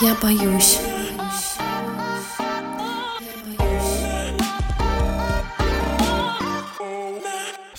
Я боюсь.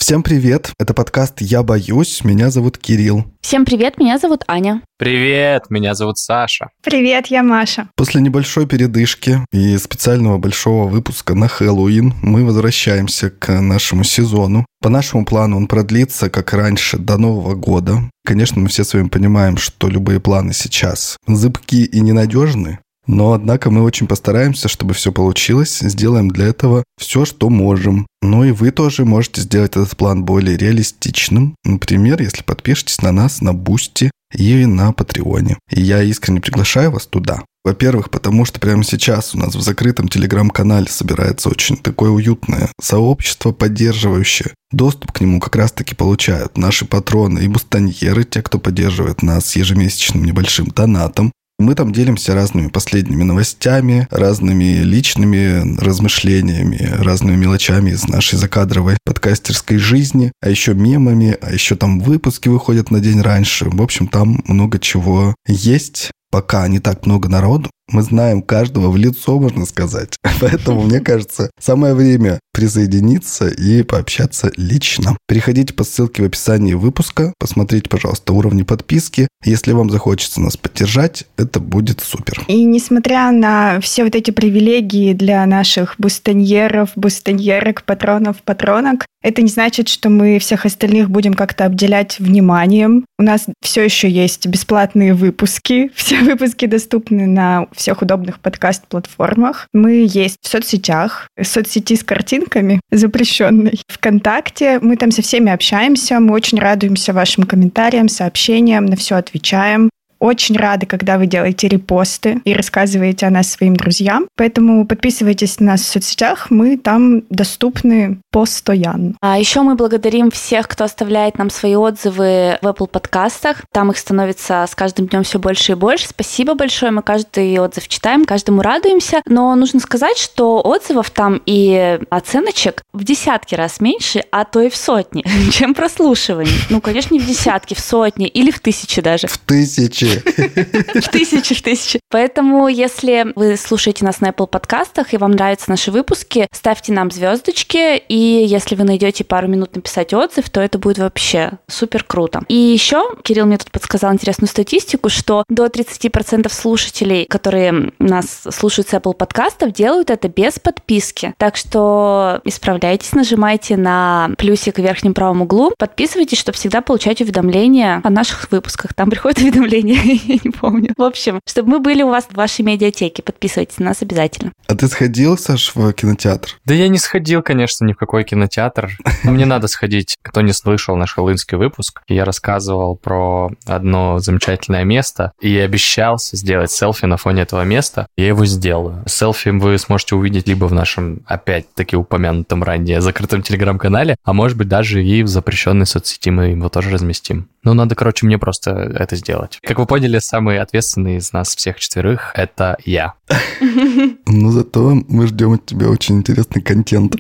Всем привет! Это подкаст «Я боюсь». Меня зовут Кирилл. Всем привет, меня зовут Аня. Привет, меня зовут Саша. Привет, я Маша. После небольшой передышки и специального большого выпуска на Хэллоуин мы возвращаемся к нашему сезону. По нашему плану он продлится, как раньше, до Нового года. Конечно, мы все с вами понимаем, что любые планы сейчас зыбкие и ненадежны, но, однако, мы очень постараемся, чтобы все получилось. Сделаем для этого все, что можем. Ну и вы тоже можете сделать этот план более реалистичным. Например, если подпишетесь на нас на Boosty и на Patreon е. И я искренне приглашаю вас туда. Во-первых, потому что прямо сейчас у нас в закрытом телеграм-канале собирается очень такое уютное сообщество, поддерживающее. Доступ к нему как раз-таки получают наши патроны и бустаньеры, те, кто поддерживает нас ежемесячным небольшим донатом. Мы там делимся разными последними новостями, разными личными размышлениями, разными мелочами из нашей закадровой подкастерской жизни, а еще мемами, а еще там выпуски выходят на день раньше. В общем, там много чего есть. Пока не так много народу, мы знаем каждого в лицо, можно сказать. Поэтому, мне кажется, самое время присоединиться и пообщаться лично. Переходите по ссылке в описании выпуска, посмотрите, пожалуйста, уровни подписки. Если вам захочется нас поддержать, это будет супер. И несмотря на все вот эти привилегии для наших бустоньеров, бустоньерок, патронов, патронок, это не значит, что мы всех остальных будем как-то обделять вниманием. У нас все еще есть бесплатные выпуски. Все выпуски доступны на всех удобных подкаст-платформах. Мы есть в соцсетях, в соцсети с картинками запрещенной. Вконтакте мы там со всеми общаемся, мы очень радуемся вашим комментариям, сообщениям, на все отвечаем. Очень рады, когда вы делаете репосты и рассказываете о нас своим друзьям. Поэтому подписывайтесь на нас в соцсетях, мы там доступны постоянно. А еще мы благодарим всех, кто оставляет нам свои отзывы в Apple подкастах. Там их становится с каждым днем все больше и больше. Спасибо большое, мы каждый отзыв читаем, каждому радуемся. Но нужно сказать, что отзывов там и оценочек в десятки раз меньше, а то и в сотни, чем прослушиваний. Ну, конечно, не в десятки, в сотни или в тысячи даже. В тысячи тысячи. В тысячи, в тысячи. Поэтому, если вы слушаете нас на Apple подкастах и вам нравятся наши выпуски, ставьте нам звездочки, и если вы найдете пару минут написать отзыв, то это будет вообще супер круто. И еще Кирилл мне тут подсказал интересную статистику, что до 30% слушателей, которые нас слушают с Apple подкастов, делают это без подписки. Так что исправляйтесь, нажимайте на плюсик в верхнем правом углу, подписывайтесь, чтобы всегда получать уведомления о наших выпусках. Там приходят уведомления я не помню. В общем, чтобы мы были у вас в вашей медиатеке. Подписывайтесь на нас обязательно. А ты сходил, Саш, в кинотеатр? Да я не сходил, конечно, ни в какой кинотеатр. Но мне надо сходить. Кто не слышал наш хэллоуинский выпуск, я рассказывал про одно замечательное место и обещался сделать селфи на фоне этого места. Я его сделаю. Селфи вы сможете увидеть либо в нашем, опять-таки, упомянутом ранее закрытом телеграм-канале, а может быть даже и в запрещенной соцсети мы его тоже разместим. Ну, надо, короче, мне просто это сделать. Как вы поняли, самый ответственный из нас всех четверых — это я. Ну, зато мы ждем от тебя очень интересный контент.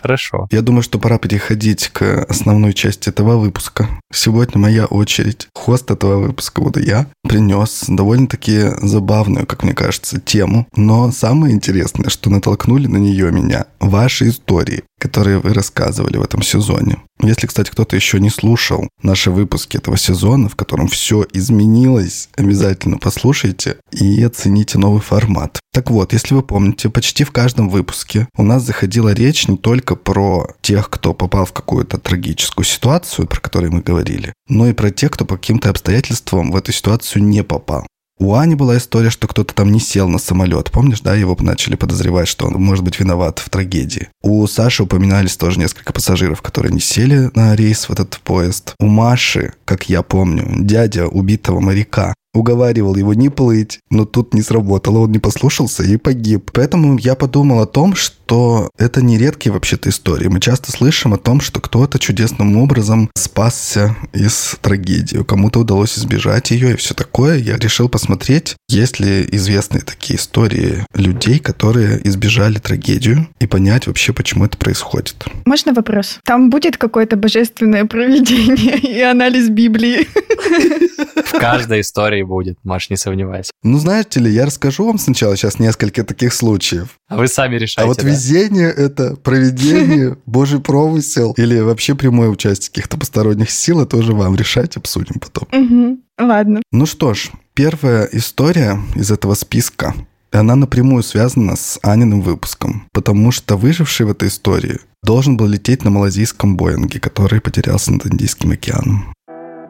Хорошо. Я думаю, что пора переходить к основной части этого выпуска. Сегодня моя очередь. Хост этого выпуска буду я. Принес довольно-таки забавную, как мне кажется, тему. Но самое интересное, что натолкнули на нее меня, ваши истории которые вы рассказывали в этом сезоне. Если, кстати, кто-то еще не слушал наши выпуски этого сезона, в котором все изменилось, обязательно послушайте и оцените новый формат. Так вот, если вы помните, почти в каждом выпуске у нас заходила речь не только про тех, кто попал в какую-то трагическую ситуацию, про которую мы говорили, но и про тех, кто по каким-то обстоятельствам в эту ситуацию не попал. У Ани была история, что кто-то там не сел на самолет. Помнишь, да, его начали подозревать, что он может быть виноват в трагедии. У Саши упоминались тоже несколько пассажиров, которые не сели на рейс в этот поезд. У Маши, как я помню, дядя убитого моряка уговаривал его не плыть, но тут не сработало, он не послушался и погиб. Поэтому я подумал о том, что это не редкие вообще-то истории. Мы часто слышим о том, что кто-то чудесным образом спасся из трагедии, кому-то удалось избежать ее и все такое. Я решил посмотреть, есть ли известные такие истории людей, которые избежали трагедию, и понять вообще, почему это происходит. Можно вопрос? Там будет какое-то божественное проведение и анализ Библии? В каждой истории истории будет, Маш, не сомневайся. Ну, знаете ли, я расскажу вам сначала сейчас несколько таких случаев. А вы сами решайте. А вот да? везение — это проведение, божий промысел или вообще прямое участие каких-то посторонних сил, это уже вам решать, обсудим потом. Ладно. Ну что ж, первая история из этого списка она напрямую связана с Аниным выпуском, потому что выживший в этой истории должен был лететь на малазийском Боинге, который потерялся над Индийским океаном.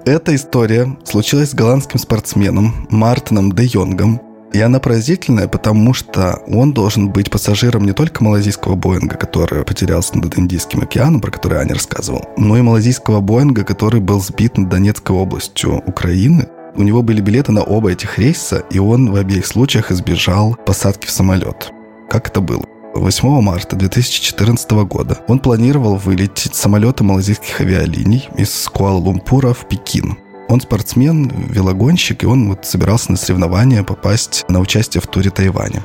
Эта история случилась с голландским спортсменом Мартином де Йонгом, и она поразительная, потому что он должен быть пассажиром не только малазийского Боинга, который потерялся над Индийским океаном, про который Аня рассказывал, но и малазийского Боинга, который был сбит над Донецкой областью Украины. У него были билеты на оба этих рейса, и он в обеих случаях избежал посадки в самолет. Как это было? 8 марта 2014 года он планировал вылететь самолетом малазийских авиалиний из Куала-Лумпура в Пекин. Он спортсмен, велогонщик, и он вот собирался на соревнования попасть на участие в туре Тайваня.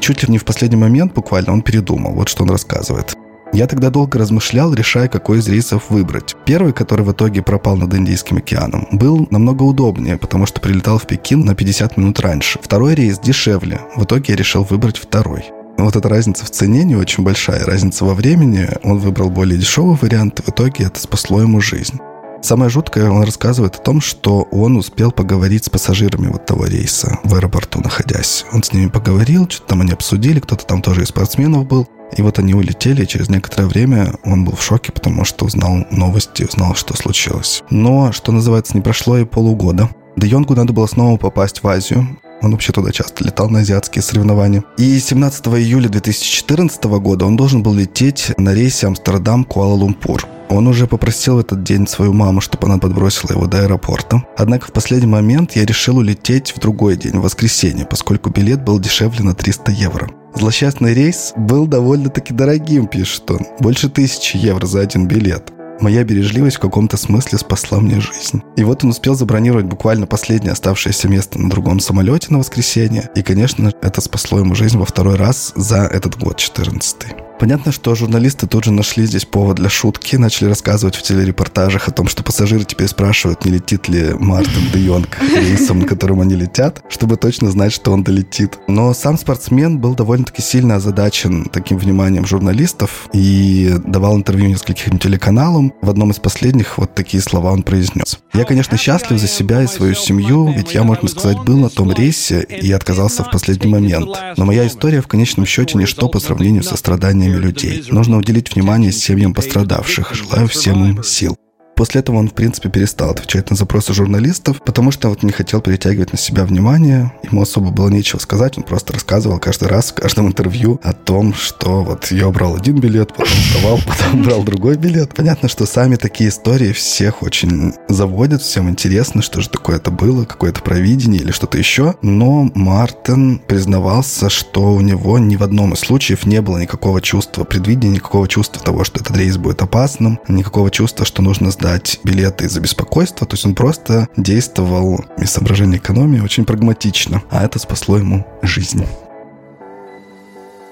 Чуть ли не в последний момент буквально он передумал, вот что он рассказывает. Я тогда долго размышлял, решая, какой из рейсов выбрать. Первый, который в итоге пропал над Индийским океаном, был намного удобнее, потому что прилетал в Пекин на 50 минут раньше. Второй рейс дешевле. В итоге я решил выбрать второй. Вот эта разница в цене не очень большая, разница во времени. Он выбрал более дешевый вариант, в итоге это спасло ему жизнь. Самое жуткое, он рассказывает о том, что он успел поговорить с пассажирами вот того рейса в аэропорту находясь. Он с ними поговорил, что-то там они обсудили, кто-то там тоже из спортсменов был. И вот они улетели, и через некоторое время он был в шоке, потому что узнал новости, узнал, что случилось. Но, что называется, не прошло и полугода. Де Йонгу надо было снова попасть в Азию. Он вообще туда часто летал на азиатские соревнования. И 17 июля 2014 года он должен был лететь на рейсе Амстердам-Куала-Лумпур. Он уже попросил в этот день свою маму, чтобы она подбросила его до аэропорта. Однако в последний момент я решил улететь в другой день, в воскресенье, поскольку билет был дешевле на 300 евро. Злосчастный рейс был довольно-таки дорогим, пишет он. Больше тысячи евро за один билет. Моя бережливость в каком-то смысле спасла мне жизнь. И вот он успел забронировать буквально последнее оставшееся место на другом самолете на воскресенье. И, конечно, это спасло ему жизнь во второй раз за этот год, 14 -й. Понятно, что журналисты тут же нашли здесь повод для шутки, начали рассказывать в телерепортажах о том, что пассажиры теперь спрашивают, не летит ли Мартин де Йонг рейсом, на котором они летят, чтобы точно знать, что он долетит. Но сам спортсмен был довольно-таки сильно озадачен таким вниманием журналистов и давал интервью нескольким телеканалам. В одном из последних вот такие слова он произнес. «Я, конечно, счастлив за себя и свою семью, ведь я, можно сказать, был на том рейсе и отказался в последний момент. Но моя история в конечном счете ничто по сравнению со страданиями людей. Нужно уделить внимание семьям пострадавших. Желаю всем им сил. После этого он, в принципе, перестал отвечать на запросы журналистов, потому что вот не хотел перетягивать на себя внимание. Ему особо было нечего сказать, он просто рассказывал каждый раз в каждом интервью о том, что вот я брал один билет, потом сдавал, потом брал другой билет. Понятно, что сами такие истории всех очень заводят, всем интересно, что же такое это было, какое-то провидение или что-то еще. Но Мартин признавался, что у него ни в одном из случаев не было никакого чувства предвидения, никакого чувства того, что этот рейс будет опасным, никакого чувства, что нужно сдать билеты из-за беспокойства. То есть он просто действовал из соображения экономии очень прагматично, а это спасло ему жизнь.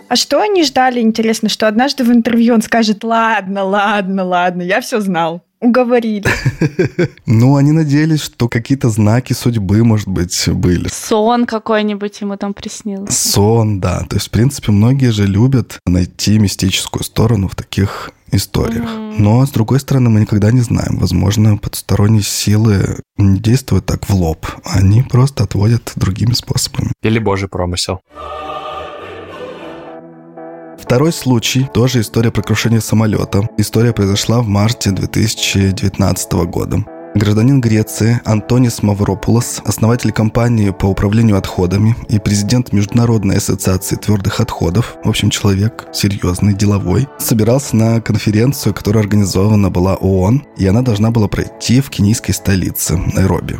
А что они ждали, интересно, что однажды в интервью он скажет, ладно, ладно, ладно, я все знал. Уговорили. Ну, они надеялись, что какие-то знаки судьбы, может быть, были. Сон какой-нибудь ему там приснился. Сон, да. То есть, в принципе, многие же любят найти мистическую сторону в таких историях. Mm-hmm. Но, с другой стороны, мы никогда не знаем. Возможно, потусторонние силы не действуют так в лоб. Они просто отводят другими способами. Или божий промысел. Второй случай, тоже история про крушение самолета. История произошла в марте 2019 года. Гражданин Греции Антонис Мавропулос, основатель компании по управлению отходами и президент Международной ассоциации твердых отходов, в общем, человек серьезный, деловой, собирался на конференцию, которая организована была ООН, и она должна была пройти в кенийской столице Найроби.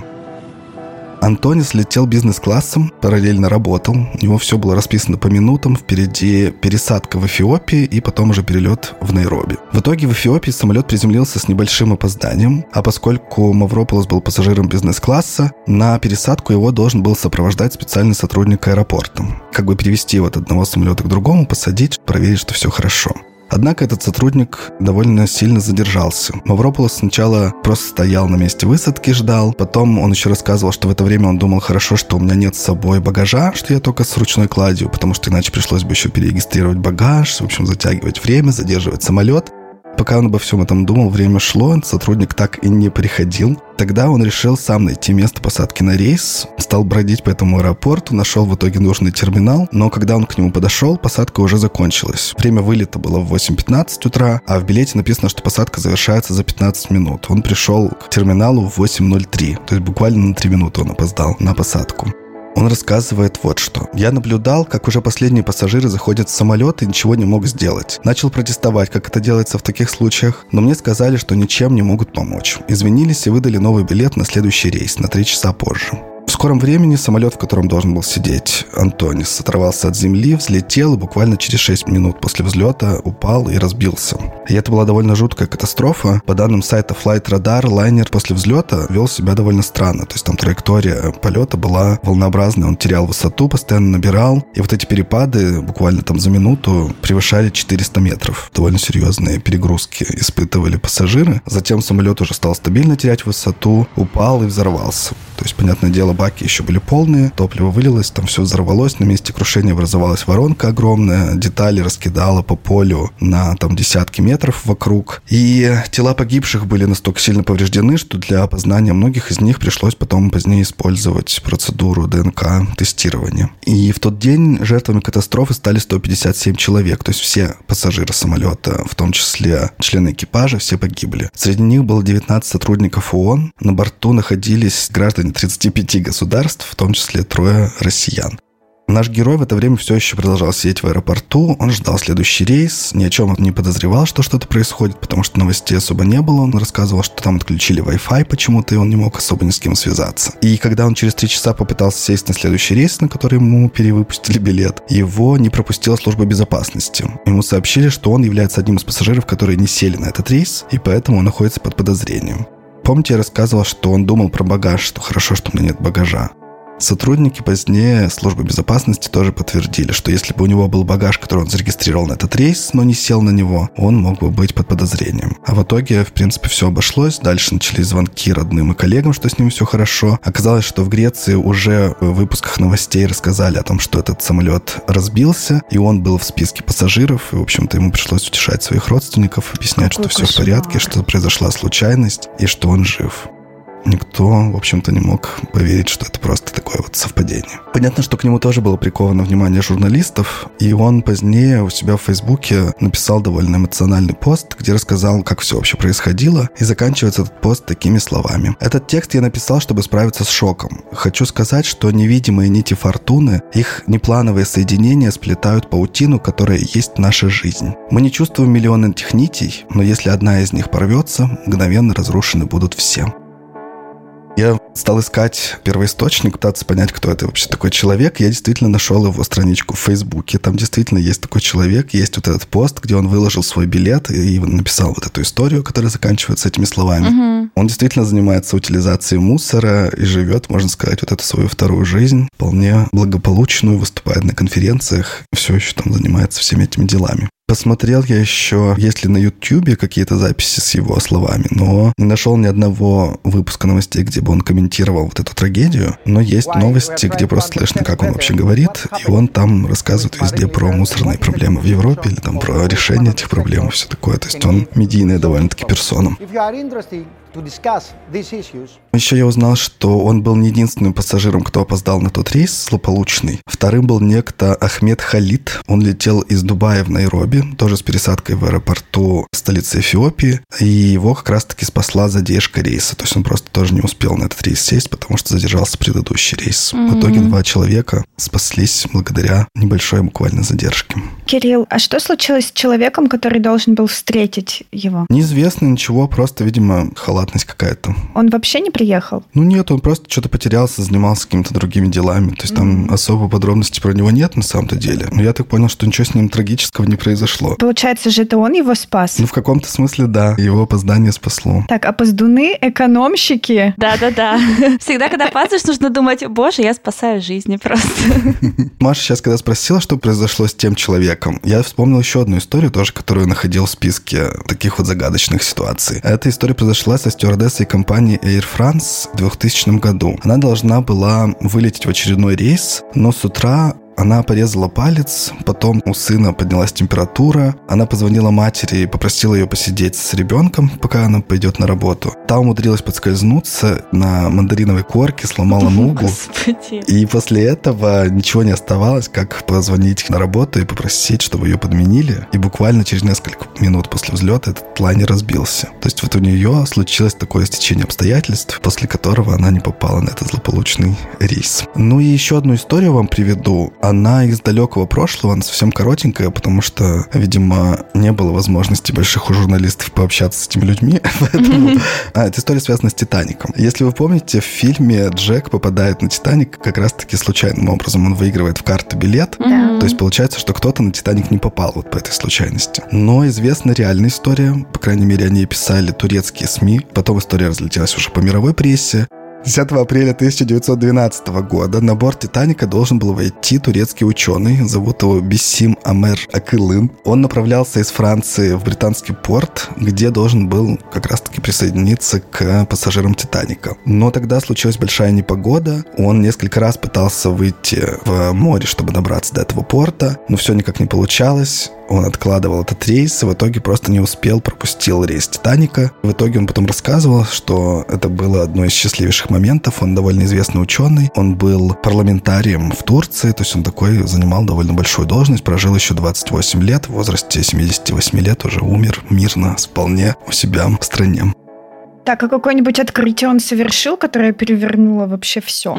Антонис летел бизнес-классом, параллельно работал. У него все было расписано по минутам. Впереди пересадка в Эфиопии и потом уже перелет в Найроби. В итоге в Эфиопии самолет приземлился с небольшим опозданием, а поскольку Маврополос был пассажиром бизнес-класса, на пересадку его должен был сопровождать специальный сотрудник аэропорта. Как бы перевести его от одного самолета к другому, посадить, проверить, что все хорошо. Однако этот сотрудник довольно сильно задержался. Мавропулос сначала просто стоял на месте высадки, ждал. Потом он еще рассказывал, что в это время он думал, хорошо, что у меня нет с собой багажа, что я только с ручной кладью, потому что иначе пришлось бы еще перерегистрировать багаж, в общем, затягивать время, задерживать самолет. Пока он обо всем этом думал, время шло, сотрудник так и не приходил. Тогда он решил сам найти место посадки на рейс, стал бродить по этому аэропорту, нашел в итоге нужный терминал, но когда он к нему подошел, посадка уже закончилась. Время вылета было в 8.15 утра, а в билете написано, что посадка завершается за 15 минут. Он пришел к терминалу в 8.03, то есть буквально на 3 минуты он опоздал на посадку. Он рассказывает вот что. «Я наблюдал, как уже последние пассажиры заходят в самолет и ничего не мог сделать. Начал протестовать, как это делается в таких случаях, но мне сказали, что ничем не могут помочь. Извинились и выдали новый билет на следующий рейс на три часа позже. Скором времени самолет, в котором должен был сидеть Антонис, оторвался от земли, взлетел и буквально через 6 минут после взлета упал и разбился. И это была довольно жуткая катастрофа. По данным сайта Flight Radar, лайнер после взлета вел себя довольно странно. То есть там траектория полета была волнообразной, он терял высоту, постоянно набирал. И вот эти перепады буквально там за минуту превышали 400 метров. Довольно серьезные перегрузки испытывали пассажиры. Затем самолет уже стал стабильно терять высоту, упал и взорвался. То есть, понятное дело, баки еще были полные, топливо вылилось, там все взорвалось, на месте крушения образовалась воронка огромная, детали раскидала по полю на там десятки метров вокруг. И тела погибших были настолько сильно повреждены, что для опознания многих из них пришлось потом позднее использовать процедуру ДНК-тестирования. И в тот день жертвами катастрофы стали 157 человек, то есть все пассажиры самолета, в том числе члены экипажа, все погибли. Среди них было 19 сотрудников ООН, на борту находились граждане 35 государств, в том числе трое россиян. Наш герой в это время все еще продолжал сидеть в аэропорту, он ждал следующий рейс, ни о чем не подозревал, что что-то происходит, потому что новостей особо не было. Он рассказывал, что там отключили Wi-Fi почему-то, и он не мог особо ни с кем связаться. И когда он через три часа попытался сесть на следующий рейс, на который ему перевыпустили билет, его не пропустила служба безопасности. Ему сообщили, что он является одним из пассажиров, которые не сели на этот рейс, и поэтому он находится под подозрением. Помните, я рассказывал, что он думал про багаж, что хорошо, что у меня нет багажа. Сотрудники позднее службы безопасности тоже подтвердили, что если бы у него был багаж, который он зарегистрировал на этот рейс, но не сел на него, он мог бы быть под подозрением. А в итоге, в принципе, все обошлось. Дальше начались звонки родным и коллегам, что с ним все хорошо. Оказалось, что в Греции уже в выпусках новостей рассказали о том, что этот самолет разбился, и он был в списке пассажиров. И, в общем-то, ему пришлось утешать своих родственников, объяснять, Какой что кошмар. все в порядке, что произошла случайность и что он жив никто, в общем-то, не мог поверить, что это просто такое вот совпадение. Понятно, что к нему тоже было приковано внимание журналистов, и он позднее у себя в Фейсбуке написал довольно эмоциональный пост, где рассказал, как все вообще происходило, и заканчивается этот пост такими словами. Этот текст я написал, чтобы справиться с шоком. Хочу сказать, что невидимые нити фортуны, их неплановые соединения сплетают паутину, которая есть наша жизнь. Мы не чувствуем миллионы этих нитей, но если одна из них порвется, мгновенно разрушены будут все. Я стал искать первоисточник, пытаться понять, кто это вообще такой человек. Я действительно нашел его страничку в Фейсбуке. Там действительно есть такой человек, есть вот этот пост, где он выложил свой билет и написал вот эту историю, которая заканчивается этими словами. Угу. Он действительно занимается утилизацией мусора и живет, можно сказать, вот эту свою вторую жизнь, вполне благополучную, выступает на конференциях, все еще там занимается всеми этими делами. Посмотрел я еще, есть ли на YouTube какие-то записи с его словами, но не нашел ни одного выпуска новостей, где бы он комментировал вот эту трагедию. Но есть новости, где просто слышно, как он вообще говорит, и он там рассказывает везде про мусорные проблемы в Европе или там про решение этих проблем и все такое. То есть он медийная довольно-таки персона. Еще я узнал, что он был не единственным пассажиром, кто опоздал на тот рейс, злополучный. Вторым был некто Ахмед Халид. Он летел из Дубая в Найроби, тоже с пересадкой в аэропорту столицы Эфиопии. И его как раз-таки спасла задержка рейса. То есть он просто тоже не успел на этот рейс сесть, потому что задержался предыдущий рейс. Mm-hmm. В итоге два человека спаслись благодаря небольшой буквально задержке. Кирилл, а что случилось с человеком, который должен был встретить его? Неизвестно ничего, просто, видимо, халат халатность какая-то. Он вообще не приехал? Ну нет, он просто что-то потерялся, занимался какими-то другими делами. То есть там mm-hmm. особо подробностей про него нет на самом-то деле. Но я так понял, что ничего с ним трагического не произошло. Получается же, это он его спас? Ну, в каком-то смысле, да. Его опоздание спасло. Так, а поздуны экономщики? Да-да-да. Всегда, когда опаздываешь, нужно думать, боже, я спасаю жизни просто. Маша сейчас, когда спросила, что произошло с тем человеком, я вспомнил еще одну историю тоже, которую находил в списке таких вот загадочных ситуаций. Эта история произошла со стюардессой компании Air France в 2000 году. Она должна была вылететь в очередной рейс, но с утра она порезала палец, потом у сына поднялась температура. Она позвонила матери и попросила ее посидеть с ребенком, пока она пойдет на работу. Та умудрилась подскользнуться на мандариновой корке, сломала ногу. Господи. И после этого ничего не оставалось, как позвонить на работу и попросить, чтобы ее подменили. И буквально через несколько минут после взлета этот лайнер разбился. То есть вот у нее случилось такое стечение обстоятельств, после которого она не попала на этот злополучный рейс. Ну и еще одну историю вам приведу она из далекого прошлого, она совсем коротенькая, потому что, видимо, не было возможности больших у журналистов пообщаться с этими людьми. Поэтому... А, эта история связана с «Титаником». Если вы помните, в фильме Джек попадает на «Титаник» как раз-таки случайным образом. Он выигрывает в карту билет. То есть получается, что кто-то на «Титаник» не попал вот по этой случайности. Но известна реальная история. По крайней мере, они писали турецкие СМИ. Потом история разлетелась уже по мировой прессе. 10 апреля 1912 года на борт «Титаника» должен был войти турецкий ученый, зовут его Бессим Амер Акылын. Он направлялся из Франции в британский порт, где должен был как раз-таки присоединиться к пассажирам «Титаника». Но тогда случилась большая непогода, он несколько раз пытался выйти в море, чтобы добраться до этого порта, но все никак не получалось он откладывал этот рейс, в итоге просто не успел, пропустил рейс «Титаника». В итоге он потом рассказывал, что это было одно из счастливейших моментов. Он довольно известный ученый, он был парламентарием в Турции, то есть он такой занимал довольно большую должность, прожил еще 28 лет, в возрасте 78 лет уже умер мирно, вполне у себя в стране. Так, а какое-нибудь открытие он совершил, которое перевернуло вообще все?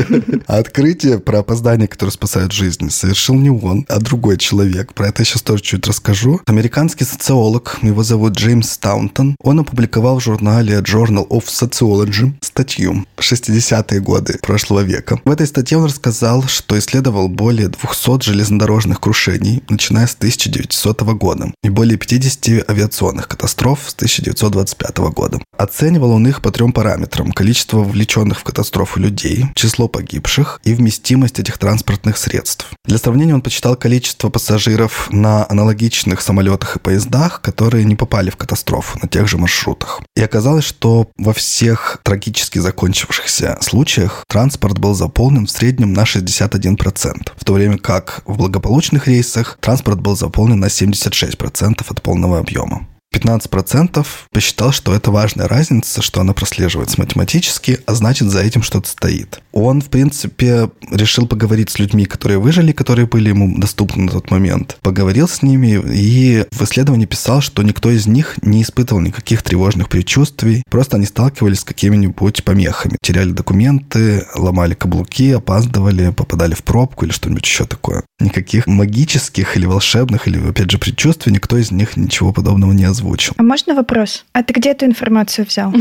Открытие про опоздание, которое спасает жизнь, совершил не он, а другой человек. Про это я сейчас тоже чуть расскажу. Американский социолог, его зовут Джеймс Таунтон, он опубликовал в журнале Journal of Sociology статью 60-е годы прошлого века. В этой статье он рассказал, что исследовал более 200 железнодорожных крушений, начиная с 1900 года, и более 50 авиационных катастроф с 1925 года. Оценивал он их по трем параметрам. Количество вовлеченных в катастрофу людей, число погибших и вместимость этих транспортных средств. Для сравнения он посчитал количество пассажиров на аналогичных самолетах и поездах, которые не попали в катастрофу на тех же маршрутах. И оказалось, что во всех трагически закончившихся случаях транспорт был заполнен в среднем на 61%, в то время как в благополучных рейсах транспорт был заполнен на 76% от полного объема. 15% посчитал, что это важная разница, что она прослеживается математически, а значит за этим что-то стоит. Он, в принципе, решил поговорить с людьми, которые выжили, которые были ему доступны на тот момент. Поговорил с ними и в исследовании писал, что никто из них не испытывал никаких тревожных предчувствий, просто они сталкивались с какими-нибудь помехами. Теряли документы, ломали каблуки, опаздывали, попадали в пробку или что-нибудь еще такое. Никаких магических или волшебных, или, опять же, предчувствий никто из них ничего подобного не озвучил. А можно вопрос? А ты где эту информацию взял?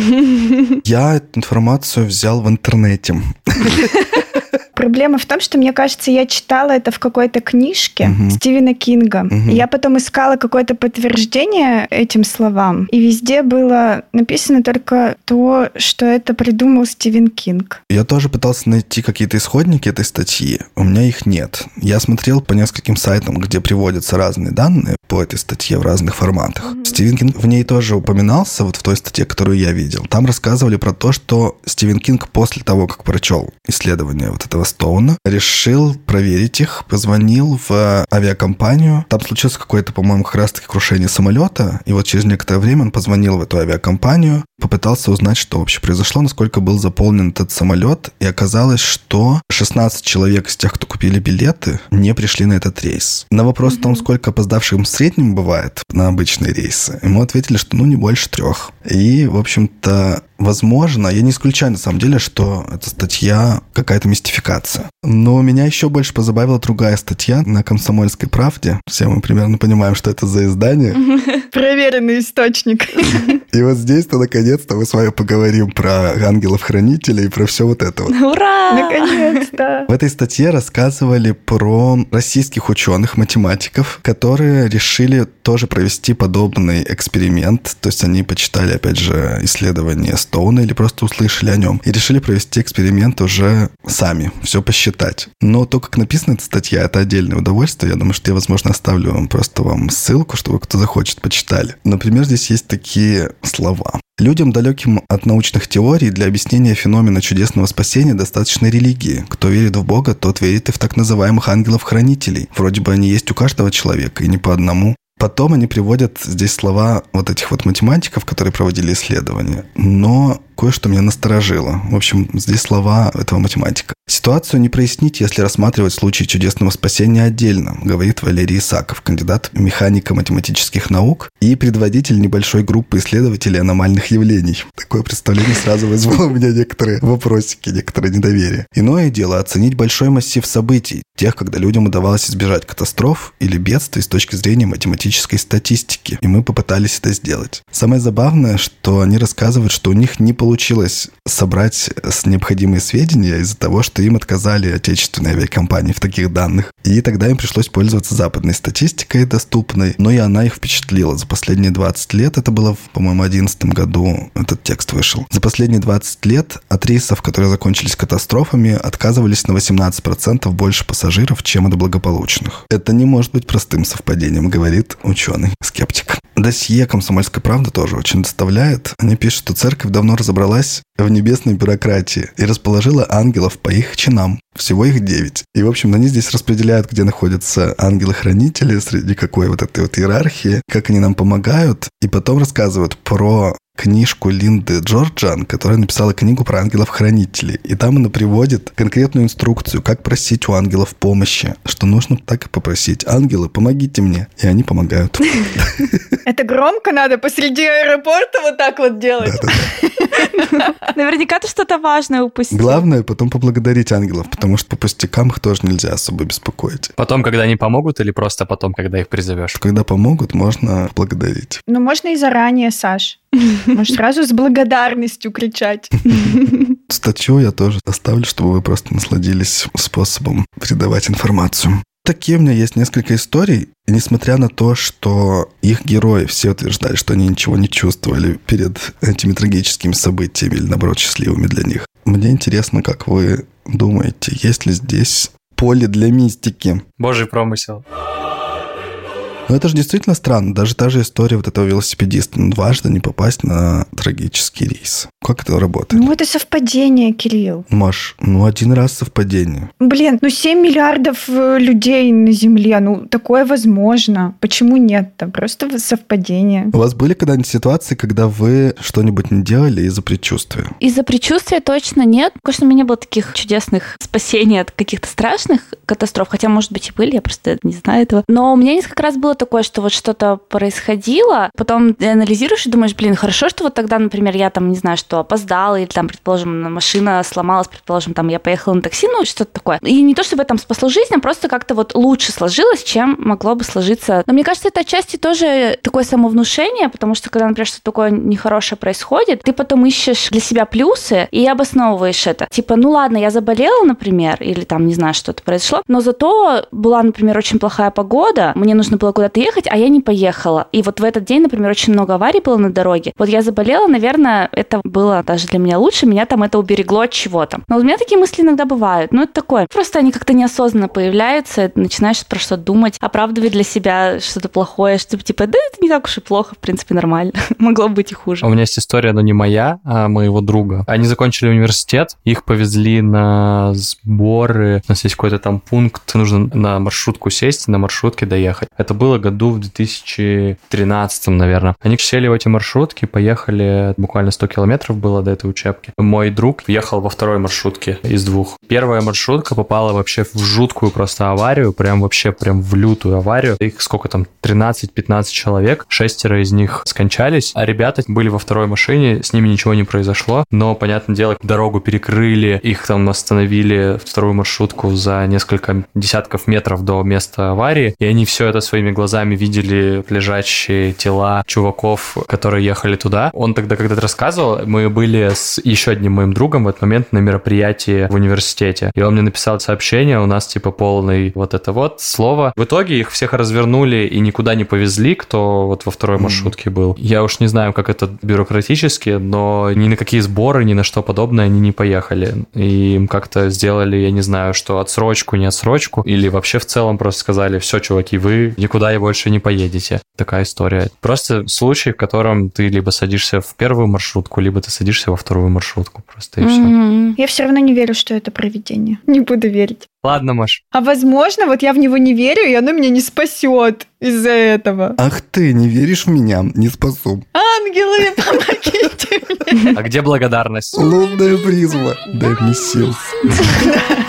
Я эту информацию взял в интернете. Проблема в том, что, мне кажется, я читала это в какой-то книжке угу. Стивена Кинга. Угу. я потом искала какое-то подтверждение этим словам. И везде было написано только то, что это придумал Стивен Кинг. Я тоже пытался найти какие-то исходники этой статьи. У меня их нет. Я смотрел по нескольким сайтам, где приводятся разные данные по этой статье в разных форматах. Угу. Стивен Кинг в ней тоже упоминался, вот в той статье, которую я видел. Там рассказывали про то, что Стивен Кинг после того, как прочел исследование вот этого Стоуна, решил проверить их, позвонил в авиакомпанию. Там случилось какое-то, по-моему, как раз-таки крушение самолета, и вот через некоторое время он позвонил в эту авиакомпанию, попытался узнать, что вообще произошло, насколько был заполнен этот самолет, и оказалось, что 16 человек из тех, кто купили билеты, не пришли на этот рейс. На вопрос mm-hmm. о том, сколько опоздавших в среднем бывает на обычные рейсы, ему ответили, что ну не больше трех. И, в общем-то, Возможно, я не исключаю на самом деле, что эта статья какая-то мистификация. Но меня еще больше позабавила другая статья на «Комсомольской правде». Все мы примерно понимаем, что это за издание. Проверенный источник. И вот здесь-то наконец-то мы с вами поговорим про ангелов-хранителей и про все вот это вот. Ура! Наконец-то! В этой статье рассказывали про российских ученых, математиков, которые решили тоже провести подобный эксперимент. То есть они почитали, опять же, исследования Стоуна или просто услышали о нем и решили провести эксперимент уже сами, все посчитать. Но то, как написана эта статья, это отдельное удовольствие. Я думаю, что я, возможно, оставлю вам просто вам ссылку, чтобы кто захочет, почитали. Например, здесь есть такие слова. Людям, далеким от научных теорий, для объяснения феномена чудесного спасения достаточно религии. Кто верит в Бога, тот верит и в так называемых ангелов-хранителей. Вроде бы они есть у каждого человека, и не по одному. Потом они приводят здесь слова вот этих вот математиков, которые проводили исследования. Но кое-что меня насторожило. В общем, здесь слова этого математика. Ситуацию не прояснить, если рассматривать случай чудесного спасения отдельно, говорит Валерий Исаков, кандидат механика-математических наук и предводитель небольшой группы исследователей аномальных явлений. Такое представление сразу вызвало у меня некоторые вопросики, некоторое недоверие. Иное дело оценить большой массив событий, тех, когда людям удавалось избежать катастроф или бедствий с точки зрения математической статистики. И мы попытались это сделать. Самое забавное, что они рассказывают, что у них не получилось собрать необходимые сведения из-за того, что им отказали отечественные авиакомпании в таких данных. И тогда им пришлось пользоваться западной статистикой доступной, но и она их впечатлила. За последние 20 лет, это было, по-моему, 2011 году этот текст вышел. За последние 20 лет от рейсов, которые закончились катастрофами, отказывались на 18% больше пассажиров, чем от благополучных. Это не может быть простым совпадением, говорит ученый, скептик. Досье «Комсомольская правда» тоже очень доставляет. Они пишут, что церковь давно разобралась в небесной бюрократии и расположила ангелов по их чинам. Всего их девять. И, в общем, они здесь распределяют, где находятся ангелы-хранители, среди какой вот этой вот иерархии, как они нам помогают, и потом рассказывают про книжку Линды Джорджан, которая написала книгу про ангелов-хранителей. И там она приводит конкретную инструкцию, как просить у ангелов помощи. Что нужно так и попросить. Ангелы, помогите мне. И они помогают. Это громко надо посреди аэропорта вот так вот делать. Наверняка ты что-то важное упустил. Главное потом поблагодарить ангелов, потому что по пустякам их тоже нельзя особо беспокоить. Потом, когда они помогут, или просто потом, когда их призовешь? Когда помогут, можно благодарить. Ну, можно и заранее, Саш. Может, сразу с благодарностью кричать. Статью я тоже оставлю, чтобы вы просто насладились способом передавать информацию. Такие у меня есть несколько историй, и несмотря на то, что их герои все утверждали, что они ничего не чувствовали перед этими трагическими событиями или, наоборот, счастливыми для них, мне интересно, как вы думаете, есть ли здесь поле для мистики? Божий промысел. Но это же действительно странно. Даже та же история вот этого велосипедиста. Ну, дважды не попасть на трагический рейс. Как это работает? Ну, это совпадение, Кирилл. Маш, ну один раз совпадение. Блин, ну 7 миллиардов э, людей на Земле, ну такое возможно. Почему нет-то? Просто совпадение. У вас были когда-нибудь ситуации, когда вы что-нибудь не делали из-за предчувствия? Из-за предчувствия точно нет. Конечно, у меня не было таких чудесных спасений от каких-то страшных катастроф, хотя, может быть, и были, я просто не знаю этого. Но у меня несколько раз было такое, что вот что-то происходило, потом ты анализируешь и думаешь, блин, хорошо, что вот тогда, например, я там, не знаю, что опоздала, или там, предположим, машина сломалась, предположим, там я поехала на такси, ну, что-то такое. И не то, чтобы там спасло жизнь, а просто как-то вот лучше сложилось, чем могло бы сложиться. Но мне кажется, это отчасти тоже такое самовнушение, потому что когда, например, что-то такое нехорошее происходит, ты потом ищешь для себя плюсы и обосновываешь это. Типа, ну ладно, я заболела, например, или там, не знаю, что-то произошло, но зато была, например, очень плохая погода, мне нужно было куда-то куда-то ехать, а я не поехала. И вот в этот день, например, очень много аварий было на дороге. Вот я заболела, наверное, это было даже для меня лучше, меня там это уберегло от чего-то. Но у меня такие мысли иногда бывают. Ну, это такое. Просто они как-то неосознанно появляются, начинаешь про что думать, оправдывать для себя что-то плохое, что типа, да, это не так уж и плохо, в принципе, нормально. Могло быть и хуже. У меня есть история, но не моя, а моего друга. Они закончили университет, их повезли на сборы, у нас есть какой-то там пункт, нужно на маршрутку сесть, на маршрутке доехать. Это было году в 2013, наверное. Они сели в эти маршрутки, поехали, буквально 100 километров было до этой учебки. Мой друг ехал во второй маршрутке из двух. Первая маршрутка попала вообще в жуткую просто аварию, прям вообще прям в лютую аварию. Их сколько там, 13-15 человек, шестеро из них скончались, а ребята были во второй машине, с ними ничего не произошло, но, понятное дело, дорогу перекрыли, их там остановили вторую маршрутку за несколько десятков метров до места аварии, и они все это своими глазами видели, лежащие тела чуваков, которые ехали туда. Он тогда когда-то рассказывал, мы были с еще одним моим другом в этот момент на мероприятии в университете, и он мне написал сообщение, у нас типа полный вот это вот слово. В итоге их всех развернули и никуда не повезли, кто вот во второй маршрутке был. Я уж не знаю, как это бюрократически, но ни на какие сборы, ни на что подобное они не поехали. И им как-то сделали, я не знаю, что отсрочку, не отсрочку, или вообще в целом просто сказали, все, чуваки, вы никуда и больше не поедете. Такая история. Просто случай, в котором ты либо садишься в первую маршрутку, либо ты садишься во вторую маршрутку. Просто и все. Я все равно не верю, что это проведение. Не буду верить. Ладно, Маш. А возможно, вот я в него не верю, и оно меня не спасет из-за этого. Ах ты, не веришь в меня? Не спасу. Ангелы, помогите мне. А где благодарность? Лунная призма. Дай мне сил.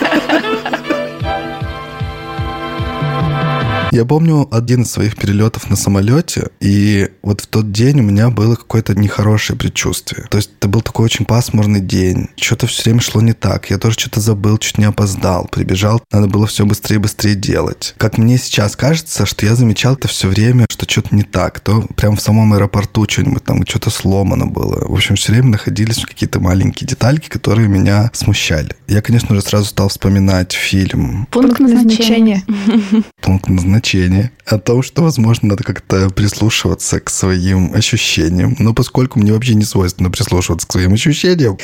Я помню один из своих перелетов на самолете, и вот в тот день у меня было какое-то нехорошее предчувствие. То есть это был такой очень пасмурный день. Что-то все время шло не так. Я тоже что-то забыл, чуть не опоздал. Прибежал, надо было все быстрее и быстрее делать. Как мне сейчас кажется, что я замечал это все время, что что-то не так. То прям в самом аэропорту что-нибудь там, что-то сломано было. В общем, все время находились какие-то маленькие детальки, которые меня смущали. Я, конечно же, сразу стал вспоминать фильм Пункт назначения. пункт назначения о том, что, возможно, надо как-то прислушиваться к своим ощущениям. Но поскольку мне вообще не свойственно прислушиваться к своим ощущениям,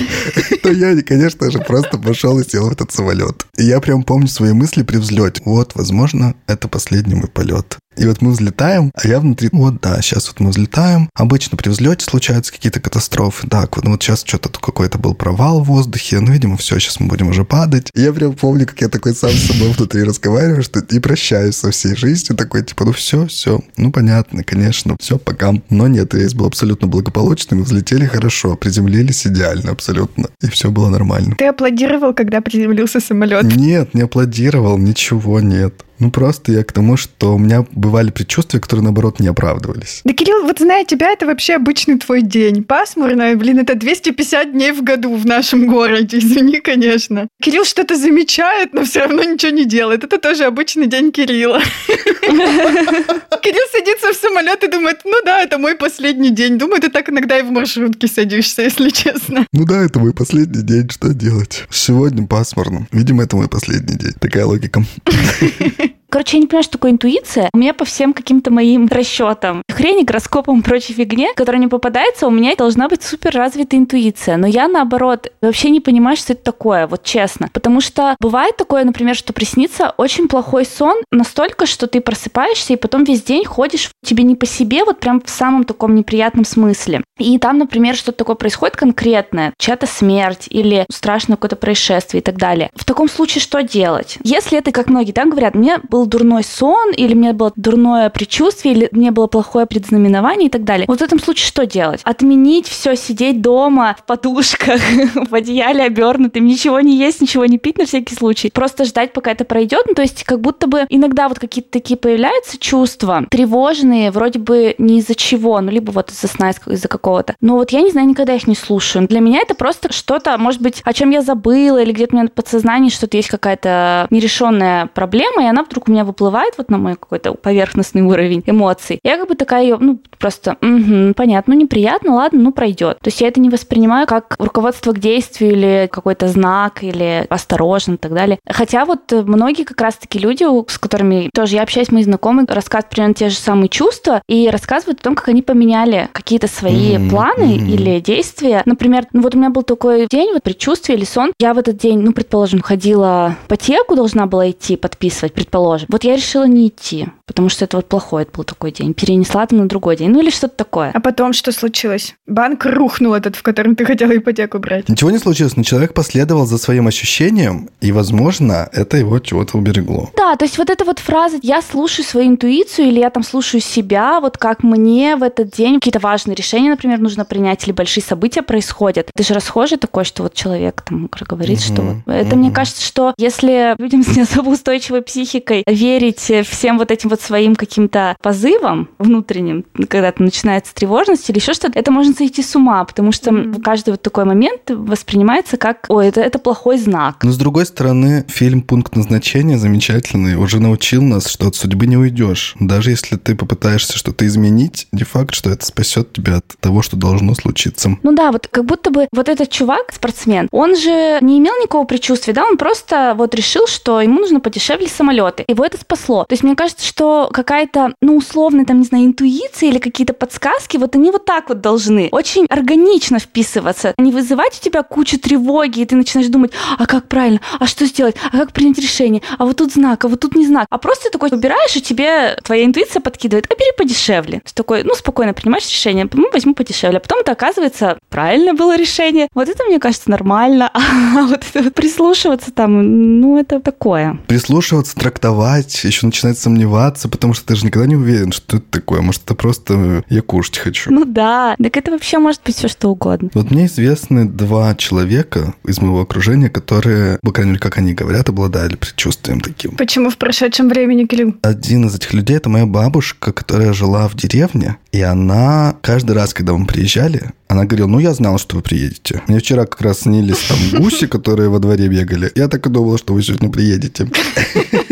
то я, конечно же, просто пошел и сел в этот самолет. И я прям помню свои мысли при взлете. Вот, возможно, это последний мой полет. И вот мы взлетаем, а я внутри, вот да, сейчас вот мы взлетаем. Обычно при взлете случаются какие-то катастрофы. Так, вот, ну вот сейчас что-то какой-то был провал в воздухе, ну, видимо, все, сейчас мы будем уже падать. И я прям помню, как я такой сам с собой внутри разговариваю, что и прощаюсь со всей жизнью, такой, типа, ну все, все, ну понятно, конечно, все, пока. Но нет, рейс был абсолютно благополучный, мы взлетели хорошо, приземлились идеально абсолютно, и все было нормально. Ты аплодировал, когда приземлился самолет? Нет, не аплодировал, ничего нет. Ну, просто я к тому, что у меня бывали предчувствия, которые, наоборот, не оправдывались. Да, Кирилл, вот зная тебя, это вообще обычный твой день. Пасмурно, блин, это 250 дней в году в нашем городе, извини, конечно. Кирилл что-то замечает, но все равно ничего не делает. Это тоже обычный день Кирилла. Кирилл садится в самолет и думает, ну да, это мой последний день. Думаю, ты так иногда и в маршрутке садишься, если честно. Ну да, это мой последний день, что делать? Сегодня пасмурно. Видимо, это мой последний день. Такая логика. Короче, я не понимаю, что такое интуиция. У меня по всем каким-то моим расчетам, хрени, гороскопам и прочей фигне, которая не попадается, у меня должна быть супер развитая интуиция. Но я, наоборот, вообще не понимаю, что это такое, вот честно. Потому что бывает такое, например, что приснится очень плохой сон настолько, что ты просыпаешься и потом весь день ходишь тебе не по себе, вот прям в самом таком неприятном смысле. И там, например, что-то такое происходит конкретное, чья-то смерть или страшное какое-то происшествие и так далее. В таком случае что делать? Если это, как многие так говорят, мне был дурной сон, или мне было дурное предчувствие, или мне было плохое предзнаменование и так далее. Вот в этом случае что делать? Отменить все, сидеть дома в подушках, в одеяле обернутым, ничего не есть, ничего не пить на всякий случай. Просто ждать, пока это пройдет. Ну, то есть как будто бы иногда вот какие-то такие появляются чувства, тревожные, вроде бы не из-за чего, ну, либо вот из-за сна, из-за какого-то. Но вот я не знаю, никогда их не слушаю. Для меня это просто что-то, может быть, о чем я забыла, или где-то у меня в подсознании что-то есть какая-то нерешенная проблема, и она вдруг у меня выплывает вот на мой какой-то поверхностный уровень эмоций. Я как бы такая ее, ну, просто, угу, понятно, ну, неприятно, ладно, ну, пройдет. То есть я это не воспринимаю как руководство к действию или какой-то знак, или осторожно и так далее. Хотя вот многие как раз-таки люди, с которыми тоже я общаюсь, мои знакомые, рассказывают примерно те же самые чувства и рассказывают о том, как они поменяли какие-то свои mm-hmm. планы mm-hmm. или действия. Например, ну вот у меня был такой день, вот предчувствие или сон. Я в этот день, ну, предположим, ходила по теку, должна была идти подписывать, предположим, тоже. Вот я решила не идти, потому что это вот плохой это был такой день. Перенесла там на другой день, ну или что-то такое. А потом что случилось? Банк рухнул этот, в котором ты хотела ипотеку брать. Ничего не случилось, но человек последовал за своим ощущением, и, возможно, это его чего-то уберегло. Да, то есть вот эта вот фраза «я слушаю свою интуицию» или «я там слушаю себя», вот как мне в этот день какие-то важные решения, например, нужно принять, или большие события происходят. Это же расхожий такой, что вот человек там говорит, угу, что вот... Это угу. мне кажется, что если людям с не особо устойчивой психикой верить всем вот этим вот своим каким-то позывам внутренним, когда начинается тревожность или еще что-то, это можно сойти с ума, потому что mm-hmm. каждый вот такой момент воспринимается как, ой, это, это плохой знак. Но с другой стороны, фильм «Пункт назначения» замечательный, уже научил нас, что от судьбы не уйдешь. Даже если ты попытаешься что-то изменить, не факт, что это спасет тебя от того, что должно случиться. Ну да, вот как будто бы вот этот чувак, спортсмен, он же не имел никакого предчувствия, да, он просто вот решил, что ему нужно подешевле самолеты. Его это спасло. То есть мне кажется, что какая-то, ну, условная, там, не знаю, интуиция или какие-то подсказки, вот они вот так вот должны очень органично вписываться. Не вызывать у тебя кучу тревоги, и ты начинаешь думать, а как правильно, а что сделать, а как принять решение, а вот тут знак, а вот тут не знак. А просто ты такой выбираешь, и тебе твоя интуиция подкидывает, а бери подешевле. Ты такой, ну, спокойно принимаешь решение, ну, возьму подешевле. А потом это оказывается правильно было решение. Вот это, мне кажется, нормально. А вот это прислушиваться там, ну, это такое. Прислушиваться, трактовать, еще начинать сомневаться, потому что ты же никогда не уверен, что это такое. Может, это просто я кушать хочу. Ну да, так это вообще может быть все что угодно. Вот мне известны два человека из моего окружения, которые, по крайней мере, как они говорят, обладали предчувствием таким. Почему в прошедшем времени, Кирилл? Один из этих людей – это моя бабушка, которая жила в деревне, и она каждый раз, когда мы приезжали, она говорила, ну, я знала, что вы приедете. Мне вчера как раз снились там гуси, которые во дворе бегали. Я так и думала, что вы сегодня приедете.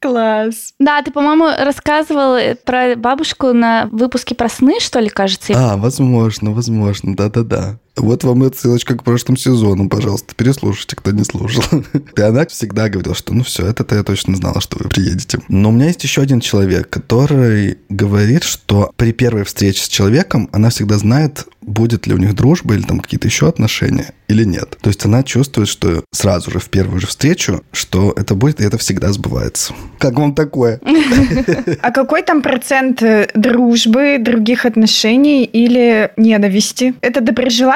Класс. Да, ты, по-моему, рассказывал про бабушку на выпуске про сны, что ли, кажется? А, возможно, возможно, да-да-да. Вот вам и ссылочка к прошлому сезону, пожалуйста, переслушайте, кто не слушал. И она всегда говорила, что ну все, это-то я точно знала, что вы приедете. Но у меня есть еще один человек, который говорит, что при первой встрече с человеком она всегда знает, будет ли у них дружба или там какие-то еще отношения или нет. То есть она чувствует, что сразу же в первую же встречу, что это будет, и это всегда сбывается. Как вам такое? А какой там процент э, дружбы, других отношений или ненависти? Это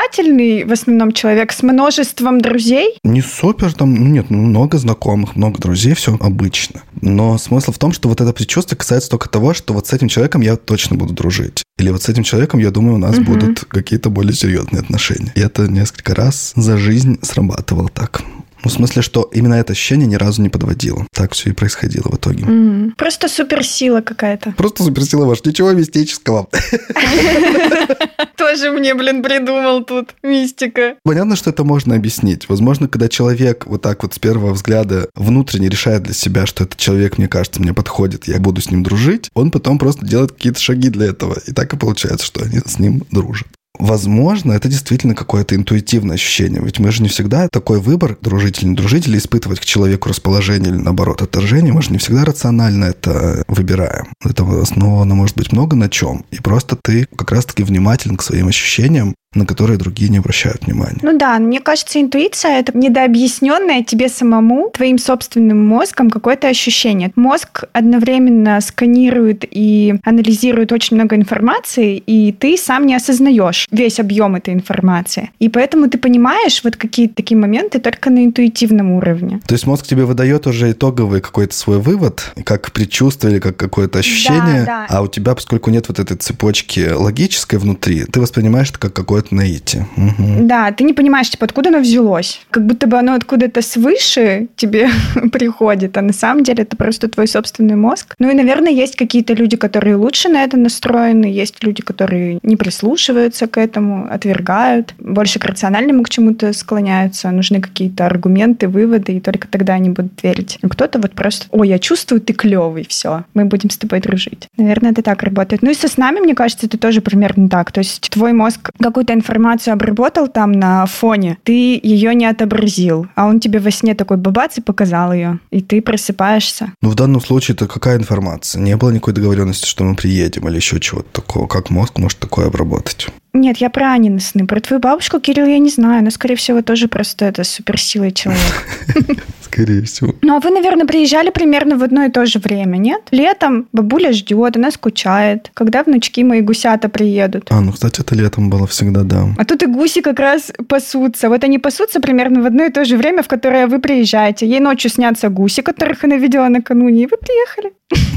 доброжелательный в основном человек с множеством друзей? Не супер, там, ну нет, ну, много знакомых, много друзей, все обычно. Но смысл в том, что вот это предчувствие касается только того, что вот с этим человеком я точно буду дружить. Или вот с этим человеком, я думаю, у нас угу. будут какие-то более серьезные отношения. И это несколько раз за жизнь срабатывало так. Ну, в смысле, что именно это ощущение ни разу не подводило. Так все и происходило в итоге. Mm. Просто суперсила какая-то. Просто суперсила ваш. Ничего мистического. Тоже мне, блин, придумал тут мистика. Понятно, что это можно объяснить. Возможно, когда человек вот так вот с первого взгляда внутренне решает для себя, что этот человек, мне кажется, мне подходит, я буду с ним дружить, он потом просто делает какие-то шаги для этого. И так и получается, что они с ним дружат. Возможно, это действительно какое-то интуитивное ощущение. Ведь мы же не всегда такой выбор, дружить или не дружить, или испытывать к человеку расположение или, наоборот, отторжение. Мы же не всегда рационально это выбираем. Это основано может быть много на чем. И просто ты как раз-таки внимателен к своим ощущениям, на которые другие не обращают внимания. Ну да, мне кажется, интуиция — это недообъясненное тебе самому, твоим собственным мозгом какое-то ощущение. Мозг одновременно сканирует и анализирует очень много информации, и ты сам не осознаешь весь объем этой информации. И поэтому ты понимаешь вот какие-то такие моменты только на интуитивном уровне. То есть мозг тебе выдает уже итоговый какой-то свой вывод, как предчувствие или как какое-то ощущение, да, да. а у тебя, поскольку нет вот этой цепочки логической внутри, ты воспринимаешь это как какое-то какое-то наитие. Угу. Да, ты не понимаешь, типа, откуда оно взялось. Как будто бы оно откуда-то свыше тебе приходит, а на самом деле это просто твой собственный мозг. Ну и, наверное, есть какие-то люди, которые лучше на это настроены, есть люди, которые не прислушиваются к этому, отвергают, больше к рациональному к чему-то склоняются, нужны какие-то аргументы, выводы, и только тогда они будут верить. А кто-то вот просто, ой, я чувствую, ты клевый, все, мы будем с тобой дружить. Наверное, это так работает. Ну и со снами, мне кажется, это тоже примерно так. То есть твой мозг какую-то информацию обработал там на фоне, ты ее не отобразил, а он тебе во сне такой бабац и показал ее, и ты просыпаешься. Ну, в данном случае это какая информация? Не было никакой договоренности, что мы приедем или еще чего-то такого. Как мозг может такое обработать? Нет, я про Анины сны. Про твою бабушку, Кирилл, я не знаю. Но, скорее всего, тоже просто это суперсила человек. Скорее всего. Ну, а вы, наверное, приезжали примерно в одно и то же время, нет? Летом бабуля ждет, она скучает. Когда внучки мои гусята приедут? А, ну, кстати, это летом было всегда, да. А тут и гуси как раз пасутся. Вот они пасутся примерно в одно и то же время, в которое вы приезжаете. Ей ночью снятся гуси, которых она видела накануне, и вы приехали.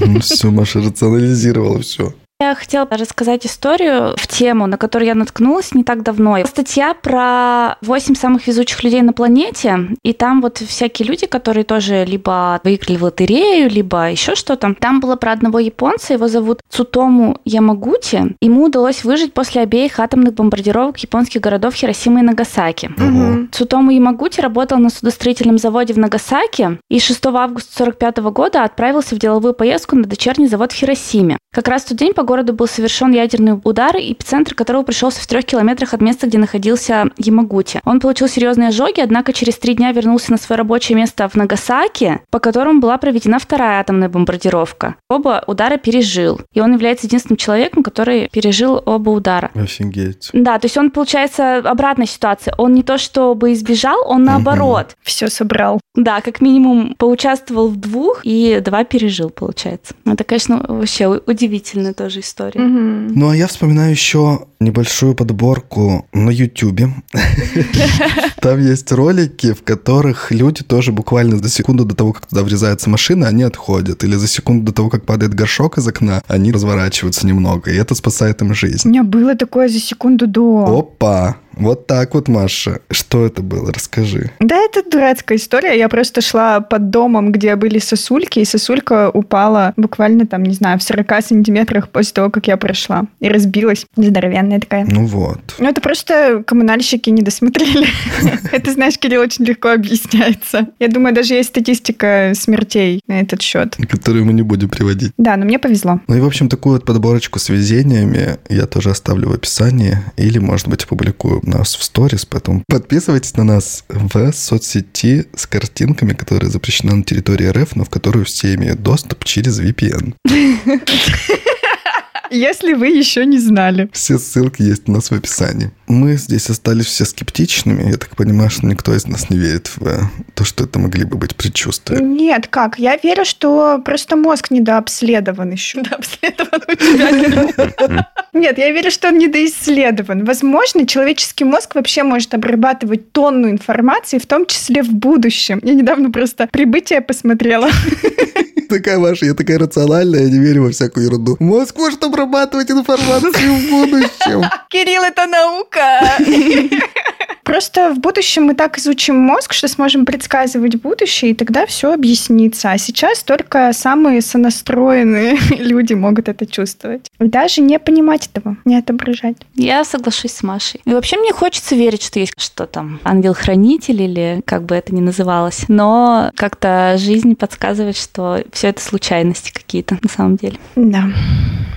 Ну, все, Маша рационализировала все. Я хотела рассказать историю в тему, на которую я наткнулась не так давно. Статья про 8 самых везучих людей на планете, и там вот всякие люди, которые тоже либо выиграли в лотерею, либо еще что-то. Там было про одного японца, его зовут Цутому Ямагути. Ему удалось выжить после обеих атомных бомбардировок японских городов Хиросимы и Нагасаки. Ого. Цутому Ямагути работал на судостроительном заводе в Нагасаки и 6 августа 1945 года отправился в деловую поездку на дочерний завод в Хиросиме. Как раз в тот день городу был совершен ядерный удар, эпицентр которого пришелся в трех километрах от места, где находился Ямагути. Он получил серьезные ожоги, однако через три дня вернулся на свое рабочее место в Нагасаки, по которому была проведена вторая атомная бомбардировка. Оба удара пережил, и он является единственным человеком, который пережил оба удара. Офигеть. Да, то есть он, получается, обратная ситуация. Он не то чтобы избежал, он наоборот. Все собрал. Да, как минимум поучаствовал в двух и два пережил, получается. Это, конечно, вообще у- удивительная тоже история. Мгм. Ну, а я вспоминаю еще небольшую подборку на Ютубе. Там есть ролики, в которых люди тоже буквально за секунду до того, как туда врезается машина, они отходят. Или за секунду до того, как падает горшок из окна, они разворачиваются немного. И это спасает им У жизнь. меня было такое за секунду до. Опа! Вот так вот, Маша. Что это было? Расскажи. Да, это дурацкая история. Я просто шла под домом, где были сосульки, и сосулька упала буквально там, не знаю, в 40 сантиметрах после того, как я прошла. И разбилась. Здоровенная такая. Ну вот. Ну, это просто коммунальщики не досмотрели. Это, знаешь, Кирилл, очень легко объясняется. Я думаю, даже есть статистика смертей на этот счет. Которую мы не будем приводить. Да, но мне повезло. Ну и, в общем, такую вот подборочку с везениями я тоже оставлю в описании или, может быть, опубликую нас в сторис, поэтому подписывайтесь на нас в соцсети с картинками, которые запрещены на территории РФ, но в которую все имеют доступ через VPN. Если вы еще не знали. Все ссылки есть у нас в описании. Мы здесь остались все скептичными. Я так понимаю, что никто из нас не верит в э, то, что это могли бы быть предчувствия. Нет, как? Я верю, что просто мозг недообследован еще. Недообследован у тебя. Нет, я верю, что он недоисследован. Возможно, человеческий мозг вообще может обрабатывать тонну информации, в том числе в будущем. Я недавно просто прибытие посмотрела. Такая Маша, я такая рациональная, я не верю во всякую ерунду. Мозг может обрабатывать информацию в будущем. Кирилл, это наука! Просто в будущем мы так изучим мозг, что сможем предсказывать будущее, и тогда все объяснится. А сейчас только самые сонастроенные люди могут это чувствовать. И даже не понимать этого, не отображать. Я соглашусь с Машей. И вообще мне хочется верить, что есть что там, ангел-хранитель или как бы это ни называлось. Но как-то жизнь подсказывает, что все это случайности какие-то на самом деле. Да.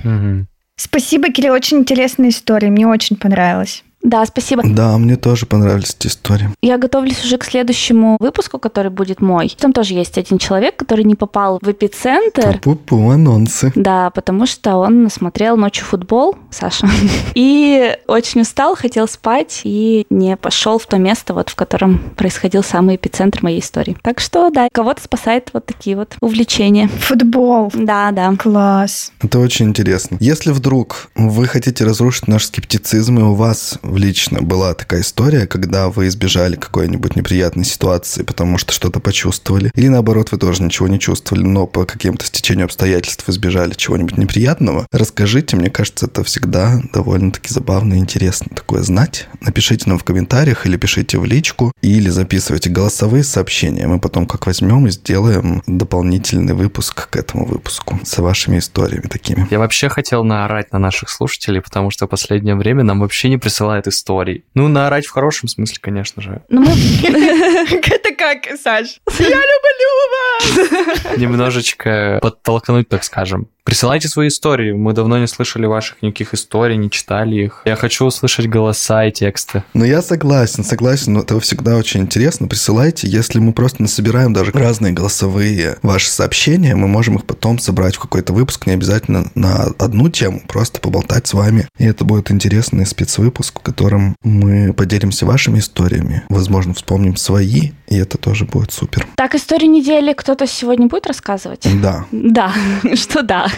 Мгм. Спасибо, Кирилл, очень интересная история, мне очень понравилось. Да, спасибо. Да, мне тоже понравились эти истории. Я готовлюсь уже к следующему выпуску, который будет мой. Там тоже есть один человек, который не попал в эпицентр. Пу-пу, анонсы. Да, потому что он смотрел ночью футбол, Саша, и очень устал, хотел спать, и не пошел в то место, вот в котором происходил самый эпицентр моей истории. Так что, да, кого-то спасает вот такие вот увлечения. Футбол. Да, да. Класс. Это очень интересно. Если вдруг вы хотите разрушить наш скептицизм, и у вас лично была такая история, когда вы избежали какой-нибудь неприятной ситуации, потому что что-то почувствовали, или наоборот, вы тоже ничего не чувствовали, но по каким-то стечению обстоятельств избежали чего-нибудь неприятного, расскажите, мне кажется, это всегда довольно-таки забавно и интересно такое знать. Напишите нам в комментариях или пишите в личку, или записывайте голосовые сообщения. Мы потом как возьмем и сделаем дополнительный выпуск к этому выпуску с вашими историями такими. Я вообще хотел наорать на наших слушателей, потому что в последнее время нам вообще не присылают историй. Ну, наорать в хорошем смысле, конечно же. Ну. Это как, Саш? Я люблю вас! Немножечко подтолкнуть, так скажем. Присылайте свои истории. Мы давно не слышали ваших никаких историй, не читали их. Я хочу услышать голоса и тексты. Ну, я согласен, согласен, но это всегда очень интересно. Присылайте, если мы просто насобираем даже разные голосовые ваши сообщения, мы можем их потом собрать в какой-то выпуск, не обязательно на одну тему, просто поболтать с вами. И это будет интересный спецвыпуск, в котором мы поделимся вашими историями, возможно, вспомним свои, и это тоже будет супер. Так, историю недели кто-то сегодня будет рассказывать? Да. Да, что да.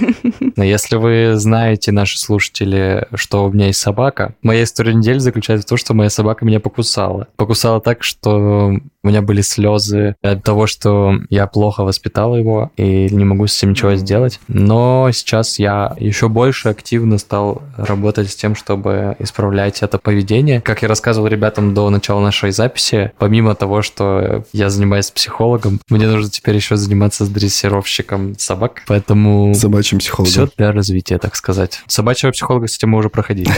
Но если вы знаете, наши слушатели, что у меня есть собака, моя история недели заключается в том, что моя собака меня покусала. Покусала так, что у меня были слезы от того, что я плохо воспитал его и не могу с этим ничего сделать. Но сейчас я еще больше активно стал работать с тем, чтобы исправлять это поведение. Как я рассказывал ребятам до начала нашей записи, помимо того, что я занимаюсь психологом, мне нужно теперь еще заниматься с дрессировщиком собак. Поэтому... Собачьим психологом. Все для развития, так сказать. Собачьего психолога, кстати, мы уже проходили.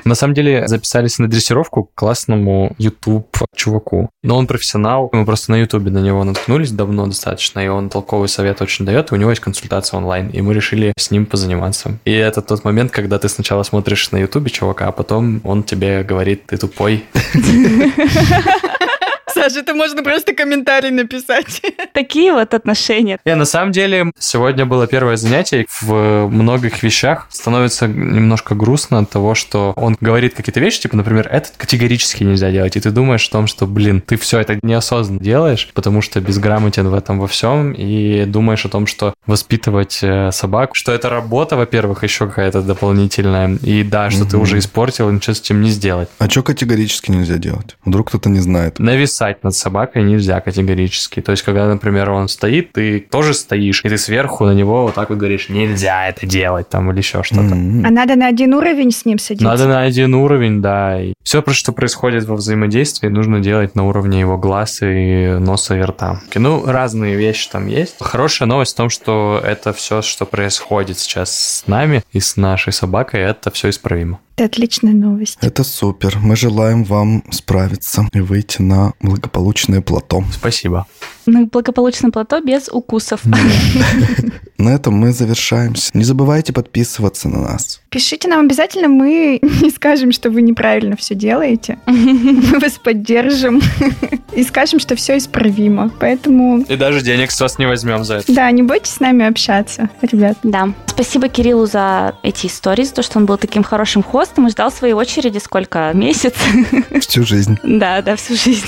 На самом деле записались на дрессировку к классному YouTube чуваку. Но он профессионал. Мы просто на Ютубе на него наткнулись давно достаточно, и он толковый совет очень дает, и у него есть консультация онлайн, и мы решили с ним позаниматься. И это тот момент, когда ты сначала смотришь на Ютубе чувака, а потом он тебе говорит, ты тупой. Саша, это можно просто комментарий написать. Такие вот отношения. Я на самом деле сегодня было первое занятие. В многих вещах становится немножко грустно от того, что он говорит какие-то вещи, типа, например, это категорически нельзя делать. И ты думаешь о том, что, блин, ты все это неосознанно делаешь, потому что безграмотен в этом во всем, и думаешь о том, что воспитывать э, собак, что это работа, во-первых, еще какая-то дополнительная, и да, что ты уже испортил, ничего с этим не сделать. А что категорически нельзя делать? Вдруг кто-то не знает. Нависать над собакой нельзя категорически. То есть, когда, например, он стоит, ты тоже стоишь, и ты сверху на него вот так вот говоришь, нельзя это делать, там, или еще что-то. М-м. А надо на один уровень с ним садиться? Надо на один уровень, да. И все, что происходит во взаимодействии, нужно делать на уровне его глаз и носа и рта. Ну, разные вещи там есть. Хорошая новость в том, что это все, что происходит сейчас с нами и с нашей собакой, это все исправимо. Это отличная новость. Это супер. Мы желаем вам справиться и выйти на благополучное плато. Спасибо. На благополучное плато без укусов. На этом мы завершаемся. Не забывайте подписываться на нас. Пишите нам обязательно, мы не скажем, что вы неправильно все делаете. Мы вас поддержим и скажем, что все исправимо. Поэтому, И даже денег с вас не возьмем за это. да, не бойтесь с нами общаться, ребят. Да. Спасибо Кириллу за эти истории, за то, что он был таким хорошим хостом и ждал своей очереди сколько? Месяц? Всю жизнь. Да, да, всю жизнь.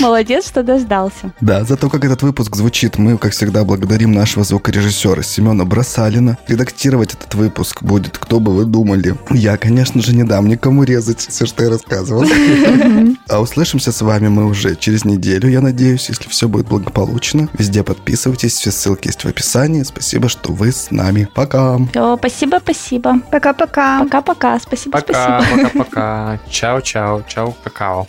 Молодец, что дождался. Да, за то, как этот выпуск звучит, мы, как всегда, благодарим нашего звукорежиссера Семена Бросалина. Редактировать этот выпуск будет, кто бы вы думали. Я, конечно же, не дам никому резать все, что я рассказывал. А услышимся с вами мы уже через неделю, я надеюсь, если все будет благополучно. Везде подписывайтесь, все ссылки есть в описании. Спасибо, что вы с нами. Пока! Все, спасибо, спасибо. Пока-пока. Пока-пока. Спасибо, Пока, спасибо. пока, пока. Чао, чао, чао, какао.